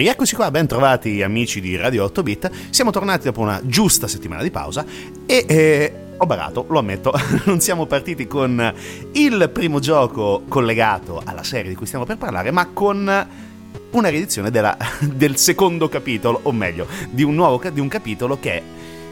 Rieccoci qua, ben trovati amici di Radio 8 Bit. Siamo tornati dopo una giusta settimana di pausa e eh, ho barato, lo ammetto. Non siamo partiti con il primo gioco collegato alla serie di cui stiamo per parlare, ma con una riedizione della, del secondo capitolo, o meglio, di un nuovo di un capitolo che è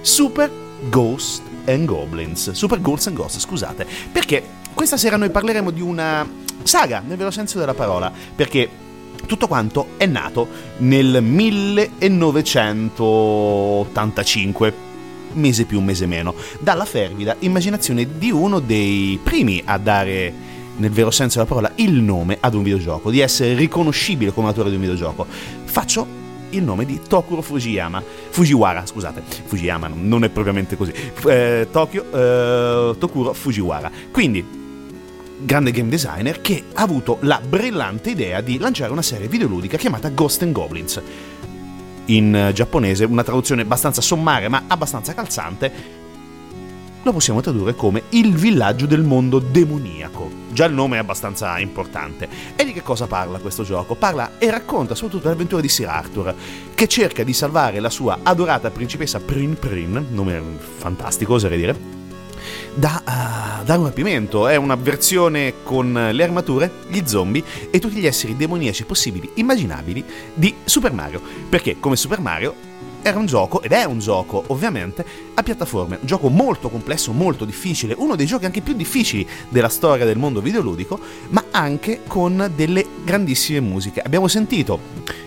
Super Ghost and Goblins. Super Ghosts and Ghosts, scusate. Perché questa sera noi parleremo di una saga, nel vero senso della parola, perché tutto quanto è nato nel 1985 mese più, mese meno, dalla fervida immaginazione di uno dei primi a dare, nel vero senso della parola, il nome ad un videogioco, di essere riconoscibile come autore di un videogioco. Faccio il nome di Tokuro Fujiyama, Fujiwara, scusate, Fujiyama non è propriamente così, eh, Tokyo, eh, Tokuro Fujiwara. Quindi grande game designer che ha avuto la brillante idea di lanciare una serie videoludica chiamata Ghost and Goblins. In giapponese, una traduzione abbastanza sommaria ma abbastanza calzante, lo possiamo tradurre come il villaggio del mondo demoniaco. Già il nome è abbastanza importante. E di che cosa parla questo gioco? Parla e racconta soprattutto l'avventura di Sir Arthur, che cerca di salvare la sua adorata principessa Prin Prin, nome fantastico oserei dire, da, uh, da un rapimento. È una versione con le armature, gli zombie e tutti gli esseri demoniaci possibili, immaginabili di Super Mario. Perché come Super Mario era un gioco, ed è un gioco ovviamente, a piattaforme. Un gioco molto complesso, molto difficile, uno dei giochi anche più difficili della storia del mondo videoludico, ma anche con delle grandissime musiche. Abbiamo sentito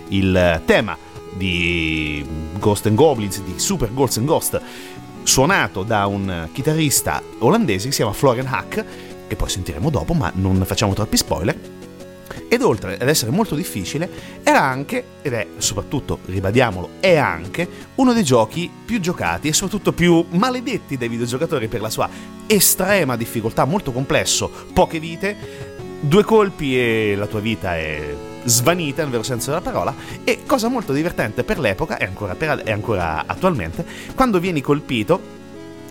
il tema di Ghost and Goblins, di Super Ghosts and Ghost, suonato da un chitarrista olandese che si chiama Florian Hack, che poi sentiremo dopo, ma non facciamo troppi spoiler. ed oltre ad essere molto difficile, era anche, ed è soprattutto, ribadiamolo, è anche uno dei giochi più giocati e soprattutto più maledetti dai videogiocatori per la sua estrema difficoltà, molto complesso, poche vite, due colpi e la tua vita è svanita nel vero senso della parola e cosa molto divertente per l'epoca e ancora, ancora attualmente quando vieni colpito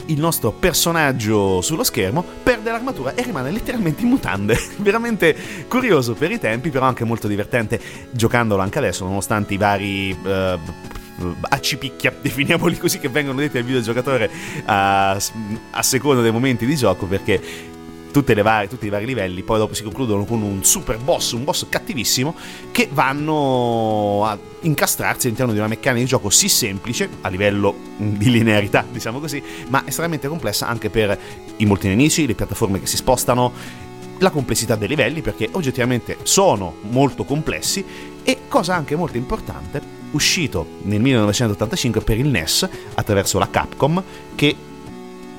il nostro personaggio sullo schermo perde l'armatura e rimane letteralmente in mutande. Veramente curioso per i tempi, però anche molto divertente giocandolo anche adesso, nonostante i vari. Uh, accipicchia, definiamoli così, che vengono detti al videogiocatore a, a seconda dei momenti di gioco, perché varie, tutti i vari livelli, poi dopo si concludono con un super boss, un boss cattivissimo, che vanno a incastrarsi all'interno di una meccanica di gioco sì semplice, a livello di linearità, diciamo così, ma estremamente complessa anche per i molti nemici, le piattaforme che si spostano, la complessità dei livelli, perché oggettivamente sono molto complessi, e cosa anche molto importante, uscito nel 1985 per il NES attraverso la Capcom, che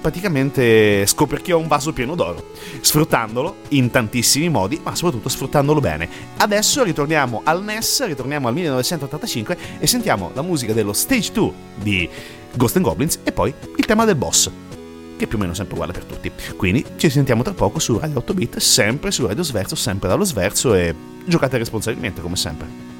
praticamente scoperchiò un vaso pieno d'oro, sfruttandolo in tantissimi modi, ma soprattutto sfruttandolo bene. Adesso ritorniamo al NES, ritorniamo al 1985 e sentiamo la musica dello Stage 2 di Ghost and Goblins e poi il tema del boss, che più o meno sempre uguale per tutti. Quindi ci sentiamo tra poco su Radio 8 Bit, sempre su Radio Sverso, sempre dallo Sverso e giocate responsabilmente come sempre.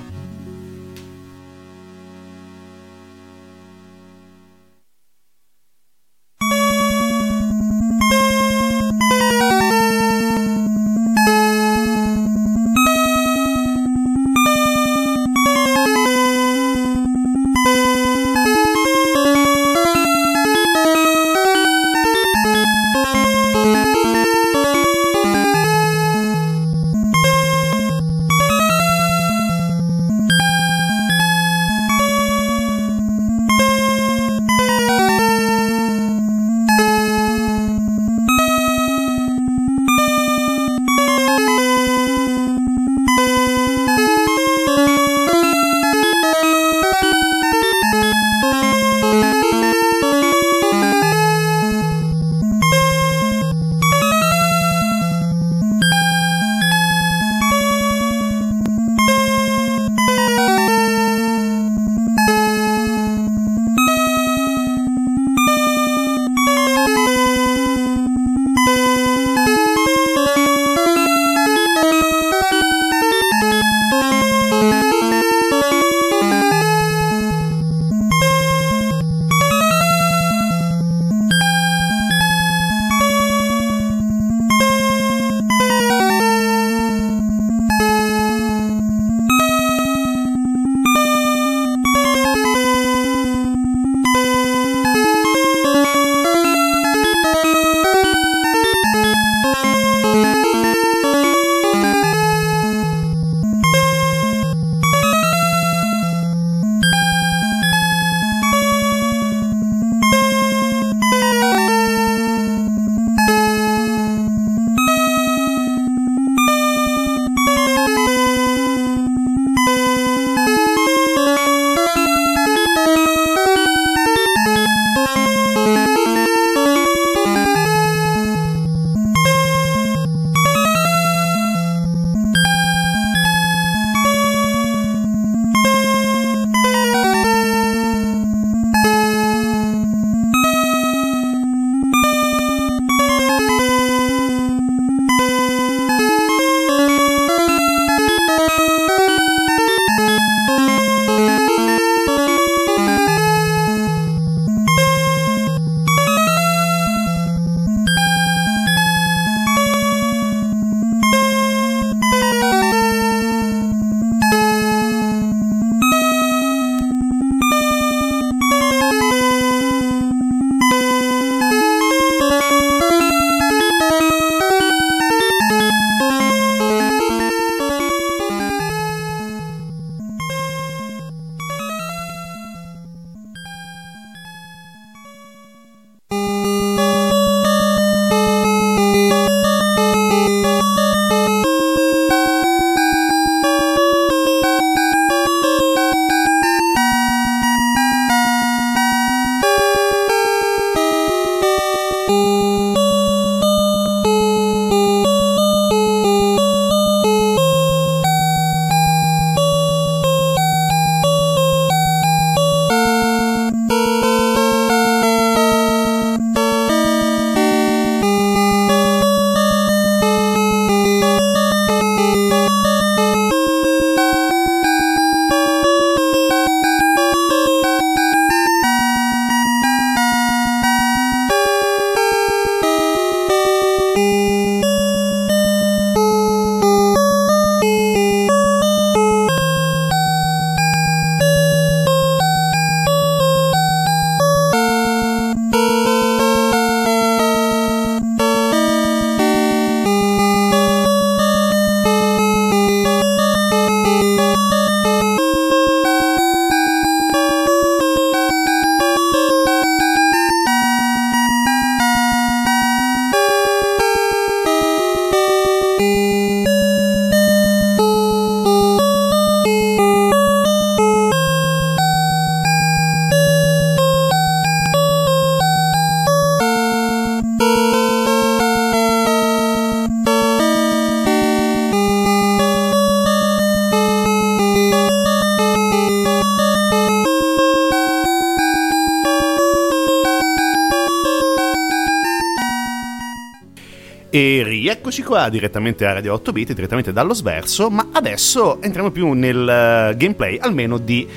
E rieccoci qua direttamente a Radio 8 Bit, direttamente dallo sverso, ma adesso entriamo più nel uh, gameplay, almeno di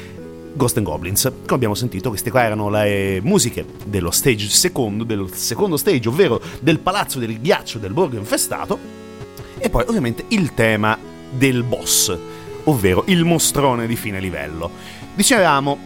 Ghost and Goblins. Come abbiamo sentito, queste qua erano le musiche dello stage secondo, del secondo stage, ovvero del palazzo del ghiaccio del borgo infestato, e poi ovviamente il tema del boss, ovvero il mostrone di fine livello. Dicevamo,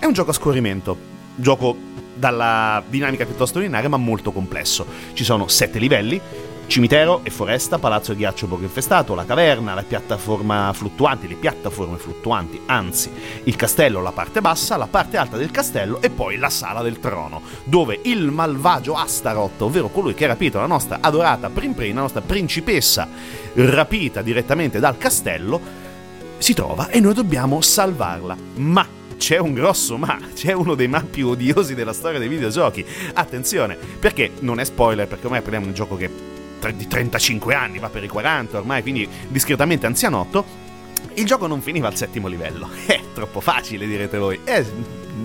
è un gioco a scorrimento, gioco dalla dinamica piuttosto lineare ma molto complesso. Ci sono sette livelli, Cimitero e foresta, palazzo e ghiaccio borgo infestato, la caverna, la piattaforma fluttuanti, le piattaforme fluttuanti, anzi, il castello, la parte bassa, la parte alta del castello e poi la sala del trono, dove il malvagio Astaroth, ovvero colui che ha rapito la nostra adorata Primprin, la nostra principessa rapita direttamente dal castello, si trova e noi dobbiamo salvarla. Ma c'è un grosso ma, c'è uno dei ma più odiosi della storia dei videogiochi. Attenzione, perché non è spoiler, perché ormai parliamo di un gioco che di 35 anni, va per i 40 ormai, quindi discretamente anzianotto. Il gioco non finiva al settimo livello. È troppo facile, direte voi. Eh,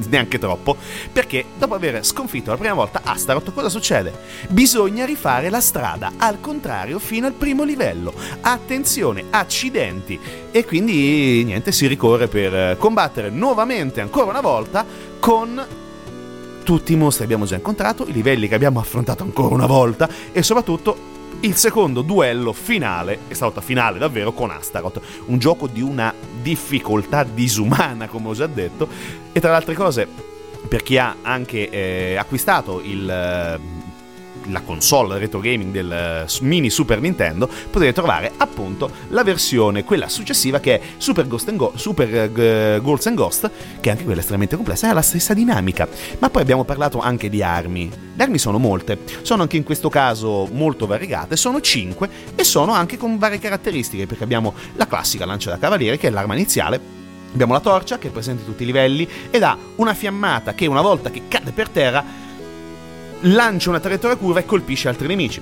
neanche troppo, perché dopo aver sconfitto la prima volta Astaroth, cosa succede? Bisogna rifare la strada al contrario fino al primo livello. Attenzione, accidenti! E quindi niente, si ricorre per combattere nuovamente, ancora una volta, con tutti i mostri che abbiamo già incontrato, i livelli che abbiamo affrontato ancora una volta e soprattutto il secondo duello finale è stato finale davvero con Astaroth, un gioco di una difficoltà disumana, come ho già detto, e tra le altre cose, per chi ha anche eh, acquistato il la console retro gaming del eh, mini Super Nintendo, potete trovare appunto la versione, quella successiva che è Super, Ghost and Go- Super uh, Ghosts and Ghost, che anche quella è estremamente complessa, ha la stessa dinamica. Ma poi abbiamo parlato anche di armi. Le armi sono molte, sono anche in questo caso molto variegate, sono 5 e sono anche con varie caratteristiche, perché abbiamo la classica lancia da cavaliere, che è l'arma iniziale, Abbiamo la torcia che è presente in tutti i livelli ed ha una fiammata che una volta che cade per terra lancia una traiettoria curva e colpisce altri nemici.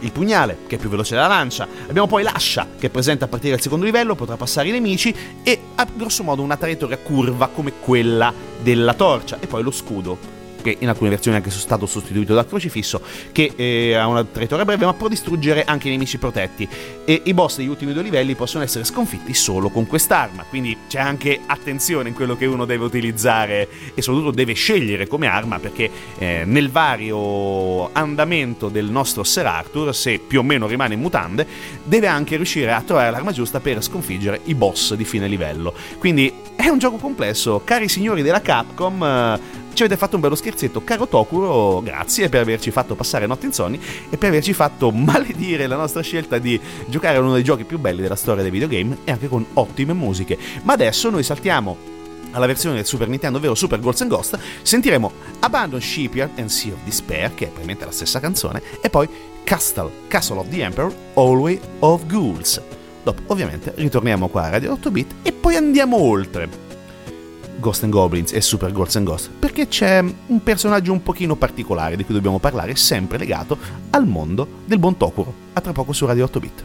Il pugnale, che è più veloce della lancia. Abbiamo poi l'ascia, che è presente a partire dal secondo livello, potrà passare i nemici e ha grosso modo una traiettoria curva come quella della torcia. E poi lo scudo, che in alcune versioni è anche stato sostituito dal crocifisso, che eh, ha una traiettoria breve ma può distruggere anche i nemici protetti. E i boss degli ultimi due livelli possono essere sconfitti solo con quest'arma, quindi c'è anche attenzione in quello che uno deve utilizzare e soprattutto deve scegliere come arma, perché eh, nel vario andamento del nostro Ser Arthur, se più o meno rimane in mutande, deve anche riuscire a trovare l'arma giusta per sconfiggere i boss di fine livello. Quindi è un gioco complesso, cari signori della Capcom. Eh, ci avete fatto un bello scherzetto. Caro Tokuro, grazie per averci fatto passare notti insonni e per averci fatto maledire la nostra scelta di giocare a uno dei giochi più belli della storia dei videogame e anche con ottime musiche. Ma adesso noi saltiamo alla versione del Super Nintendo, ovvero Super Ghosts and Ghost, sentiremo Abandon Shipyard and Sea of Despair, che è praticamente la stessa canzone, e poi Castle, Castle of the Emperor, Always of Ghouls. Dopo, ovviamente, ritorniamo qua a Radio 8 Bit e poi andiamo oltre. Ghost and Goblins e Super Ghosts and Ghosts, perché c'è un personaggio un pochino particolare di cui dobbiamo parlare, sempre legato al mondo del buon Tokuro. A tra poco su Radio 8 Bit.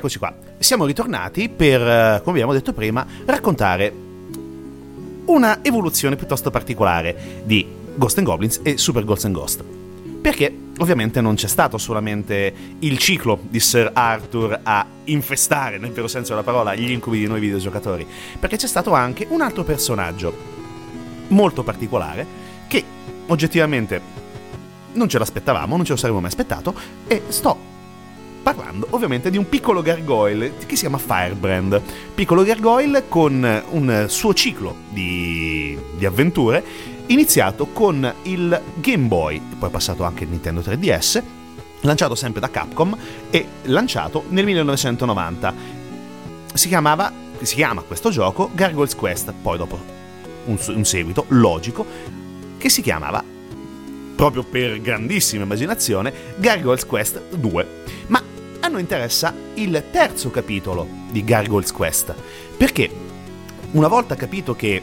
E rieccoci qua, siamo ritornati per, eh, come abbiamo detto prima, raccontare una evoluzione piuttosto particolare di Ghost and Goblins e Super Ghosts and Ghost. Perché ovviamente non c'è stato solamente il ciclo di Sir Arthur a infestare, nel vero senso della parola, gli incubi di noi videogiocatori, perché c'è stato anche un altro personaggio molto particolare che oggettivamente non ce l'aspettavamo, non ce lo saremmo mai aspettato e sto parlando ovviamente di un piccolo gargoyle che si chiama Firebrand. Piccolo gargoyle con un suo ciclo di, di avventure iniziato con il Game Boy, poi passato anche il Nintendo 3DS, lanciato sempre da Capcom e lanciato nel 1990. Si chiamava, si chiama questo gioco Gargoyle's Quest, poi dopo un, un seguito logico che si chiamava proprio per grandissima immaginazione Gargoyle's Quest 2. Ma a noi interessa il terzo capitolo di Gargoyle's Quest, perché una volta capito che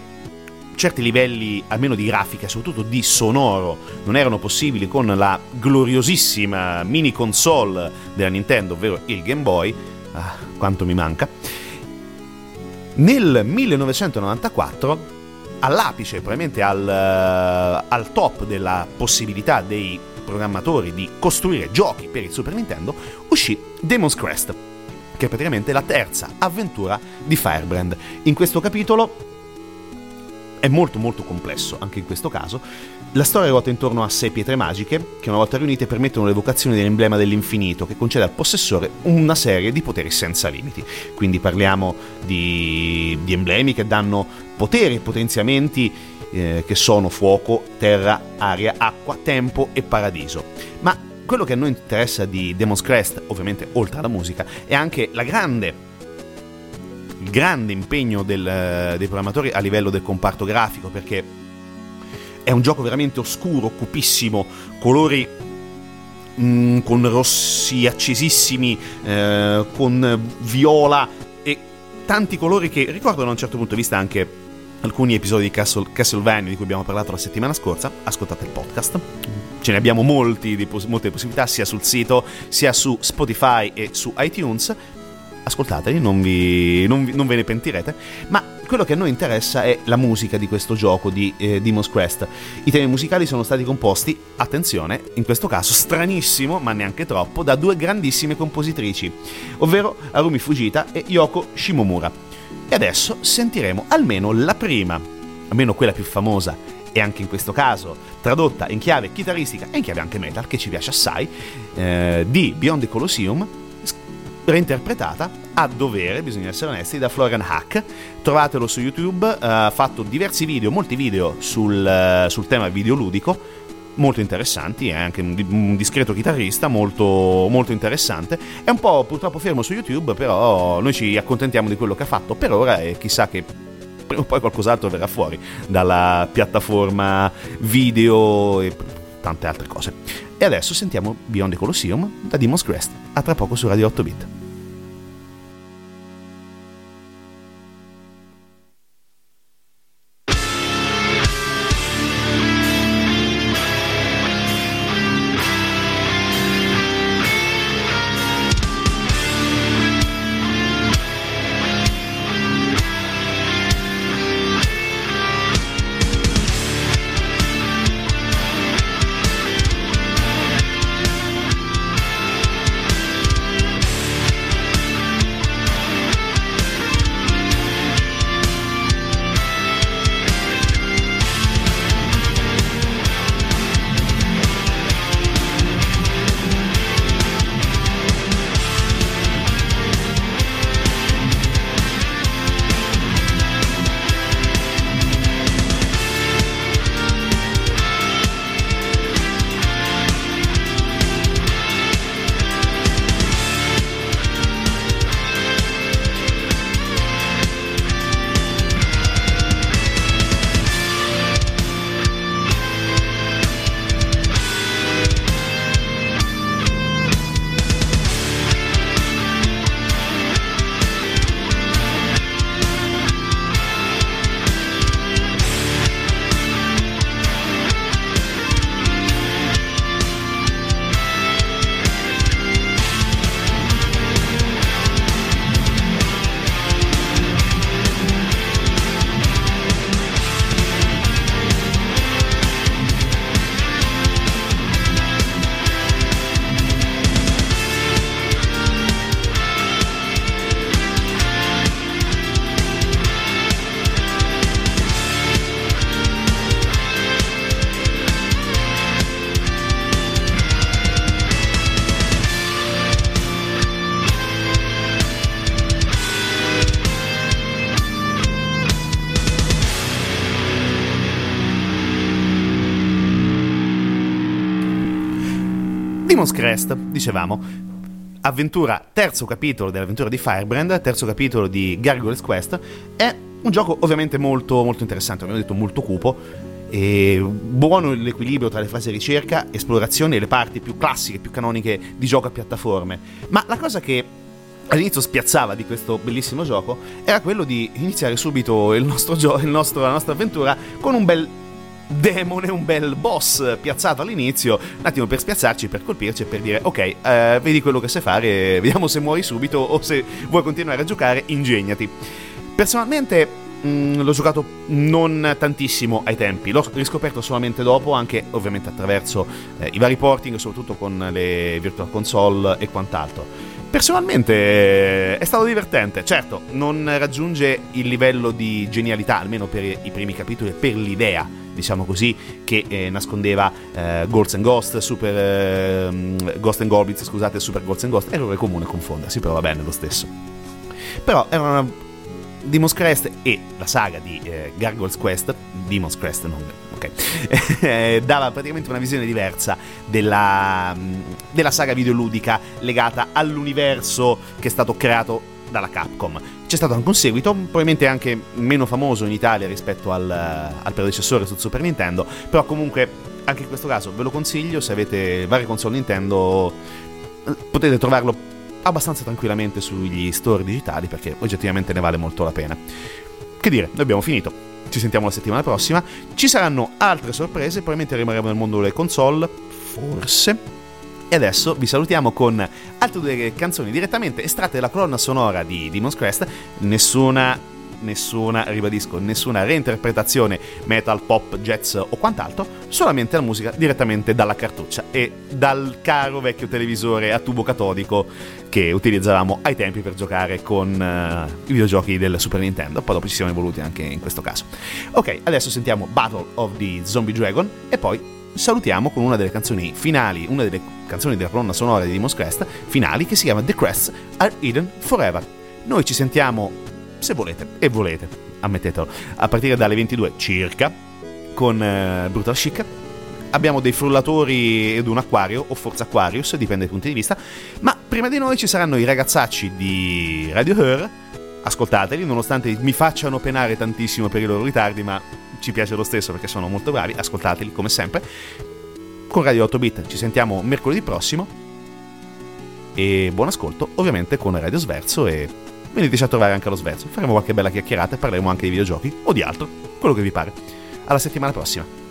certi livelli, almeno di grafica, soprattutto di sonoro, non erano possibili con la gloriosissima mini console della Nintendo, ovvero il Game Boy, ah, quanto mi manca, nel 1994 all'apice, probabilmente al, al, top della possibilità dei programmatori di costruire giochi per il Super Nintendo, uscì Demon's Crest, che è praticamente la terza avventura di Firebrand. In questo capitolo è molto molto complesso anche in questo caso. La storia ruota intorno a sei pietre magiche che una volta riunite permettono l'evocazione dell'emblema dell'infinito che concede al possessore una serie di poteri senza limiti. Quindi parliamo di, di emblemi che danno poteri e potenziamenti eh, che sono fuoco, terra, aria, acqua, tempo e paradiso. Ma quello che a noi interessa di Demon's Crest, ovviamente oltre alla musica, è anche la grande grande impegno del, dei programmatori a livello del comparto grafico perché è un gioco veramente oscuro, cupissimo, colori mm, con rossi accesissimi, eh, con viola e tanti colori che ricordano a un certo punto di vista anche alcuni episodi di Castle, Castlevania di cui abbiamo parlato la settimana scorsa. Ascoltate il podcast. Ce ne abbiamo molti, molte possibilità sia sul sito sia su Spotify e su iTunes ascoltateli, non, vi, non, vi, non, ve ne pentirete, ma quello che a noi interessa è la musica di questo gioco di eh, Demon's Quest. I temi musicali sono stati composti, attenzione, in questo caso stranissimo, ma neanche troppo, da due grandissime compositrici, ovvero Arumi Fujita e Yoko Shimomura. E adesso sentiremo almeno la prima, almeno quella più famosa, e anche in questo caso tradotta in chiave chitarristica e in chiave anche metal, che ci piace assai, eh, di Beyond the Colosseum, reinterpretata a dovere, bisogna essere onesti, da Florian Hack. Trovatelo su YouTube, uh, ha fatto diversi video, molti video sul, uh, sul tema videoludico molto interessanti, è anche un, un discreto chitarrista molto, molto, interessante. È un po' purtroppo fermo su YouTube, però noi ci accontentiamo di quello che ha fatto per ora e chissà che prima o poi qualcos'altro verrà fuori dalla piattaforma video e tante altre cose. E adesso sentiamo Beyond the Colosseum da Demon's Crest, a tra poco su Radio 8 Bit. Demon's Crest, dicevamo, avventura, terzo capitolo dell'avventura di Firebrand, terzo capitolo di Gargoyle's Quest, è un gioco ovviamente molto, molto interessante, ho detto molto cupo, e buono l'equilibrio tra le fasi ricerca, esplorazione e le parti più classiche, più canoniche di gioco a piattaforme. Ma la cosa che all'inizio spiazzava di questo bellissimo gioco era quello di iniziare subito il nostro gio- il nostro, la nostra avventura con un bel demone, un bel boss piazzato all'inizio, un attimo per spiazzarci, per colpirci e per dire ok, eh, vedi quello che sai fare, vediamo se muori subito o se vuoi continuare a giocare, ingegnati. Personalmente mh, mm, l'ho giocato non tantissimo ai tempi, l'ho riscoperto solamente dopo, anche ovviamente attraverso eh, i vari porting, soprattutto con le Virtual Console e quant'altro. Personalmente eh, è stato divertente, certo non raggiunge il livello di genialità, almeno per i primi capitoli, per l'idea, diciamo così, che eh, nascondeva eh, Ghosts and Ghost, Super eh, Ghost and Goblins, scusate, Super Ghosts and Ghost, errore comune confondersi, però va bene lo stesso. Però era una Demon's Crest e la saga di eh, Gargoyle's Quest, Demon's Crest non ok, eh, dava praticamente una visione diversa della, mm, della saga videoludica legata all'universo che è stato creato dalla Capcom. C'è stato anche un seguito, probabilmente anche meno famoso in Italia rispetto al, al predecessore su Super Nintendo, però comunque anche in questo caso ve lo consiglio, se avete varie console Nintendo potete trovarlo abbastanza tranquillamente sugli store digitali perché oggettivamente ne vale molto la pena. Che dire, noi abbiamo finito ci sentiamo la settimana prossima. Ci saranno altre sorprese, probabilmente rimarremo nel mondo delle console, forse. E adesso vi salutiamo con altre due canzoni direttamente estratte dalla colonna sonora di Demon's Crest. Nessuna nessuna, ribadisco, nessuna reinterpretazione metal, pop, jazz o quant'altro, solamente la musica direttamente dalla cartuccia e dal caro vecchio televisore a tubo catodico che utilizzavamo ai tempi per giocare con uh, i videogiochi del Super Nintendo. Poi dopo ci siamo evoluti anche in questo caso. Ok, adesso sentiamo Battle of the Zombie Dragon e poi salutiamo con una delle canzoni finali, una delle canzoni della colonna sonora di Demon's Crest finali che si chiama The Crests Are Hidden Forever. Noi ci sentiamo se volete, e volete, ammettetelo, a partire dalle 22 circa, con uh, Brutal Chic. Abbiamo dei frullatori ed un acquario, o forse Aquarius, dipende dai punti di vista. Ma prima di noi ci saranno i ragazzacci di Radio Her. Ascoltateli, nonostante mi facciano penare tantissimo per i loro ritardi, ma ci piace lo stesso perché sono molto bravi. Ascoltateli come sempre. Con Radio 8 Bit ci sentiamo mercoledì prossimo. E buon ascolto, ovviamente, con Radio Sverso e veniteci a trovare anche allo Sverso. Faremo qualche bella chiacchierata e parleremo anche di videogiochi o di altro, quello che vi pare. Alla settimana prossima.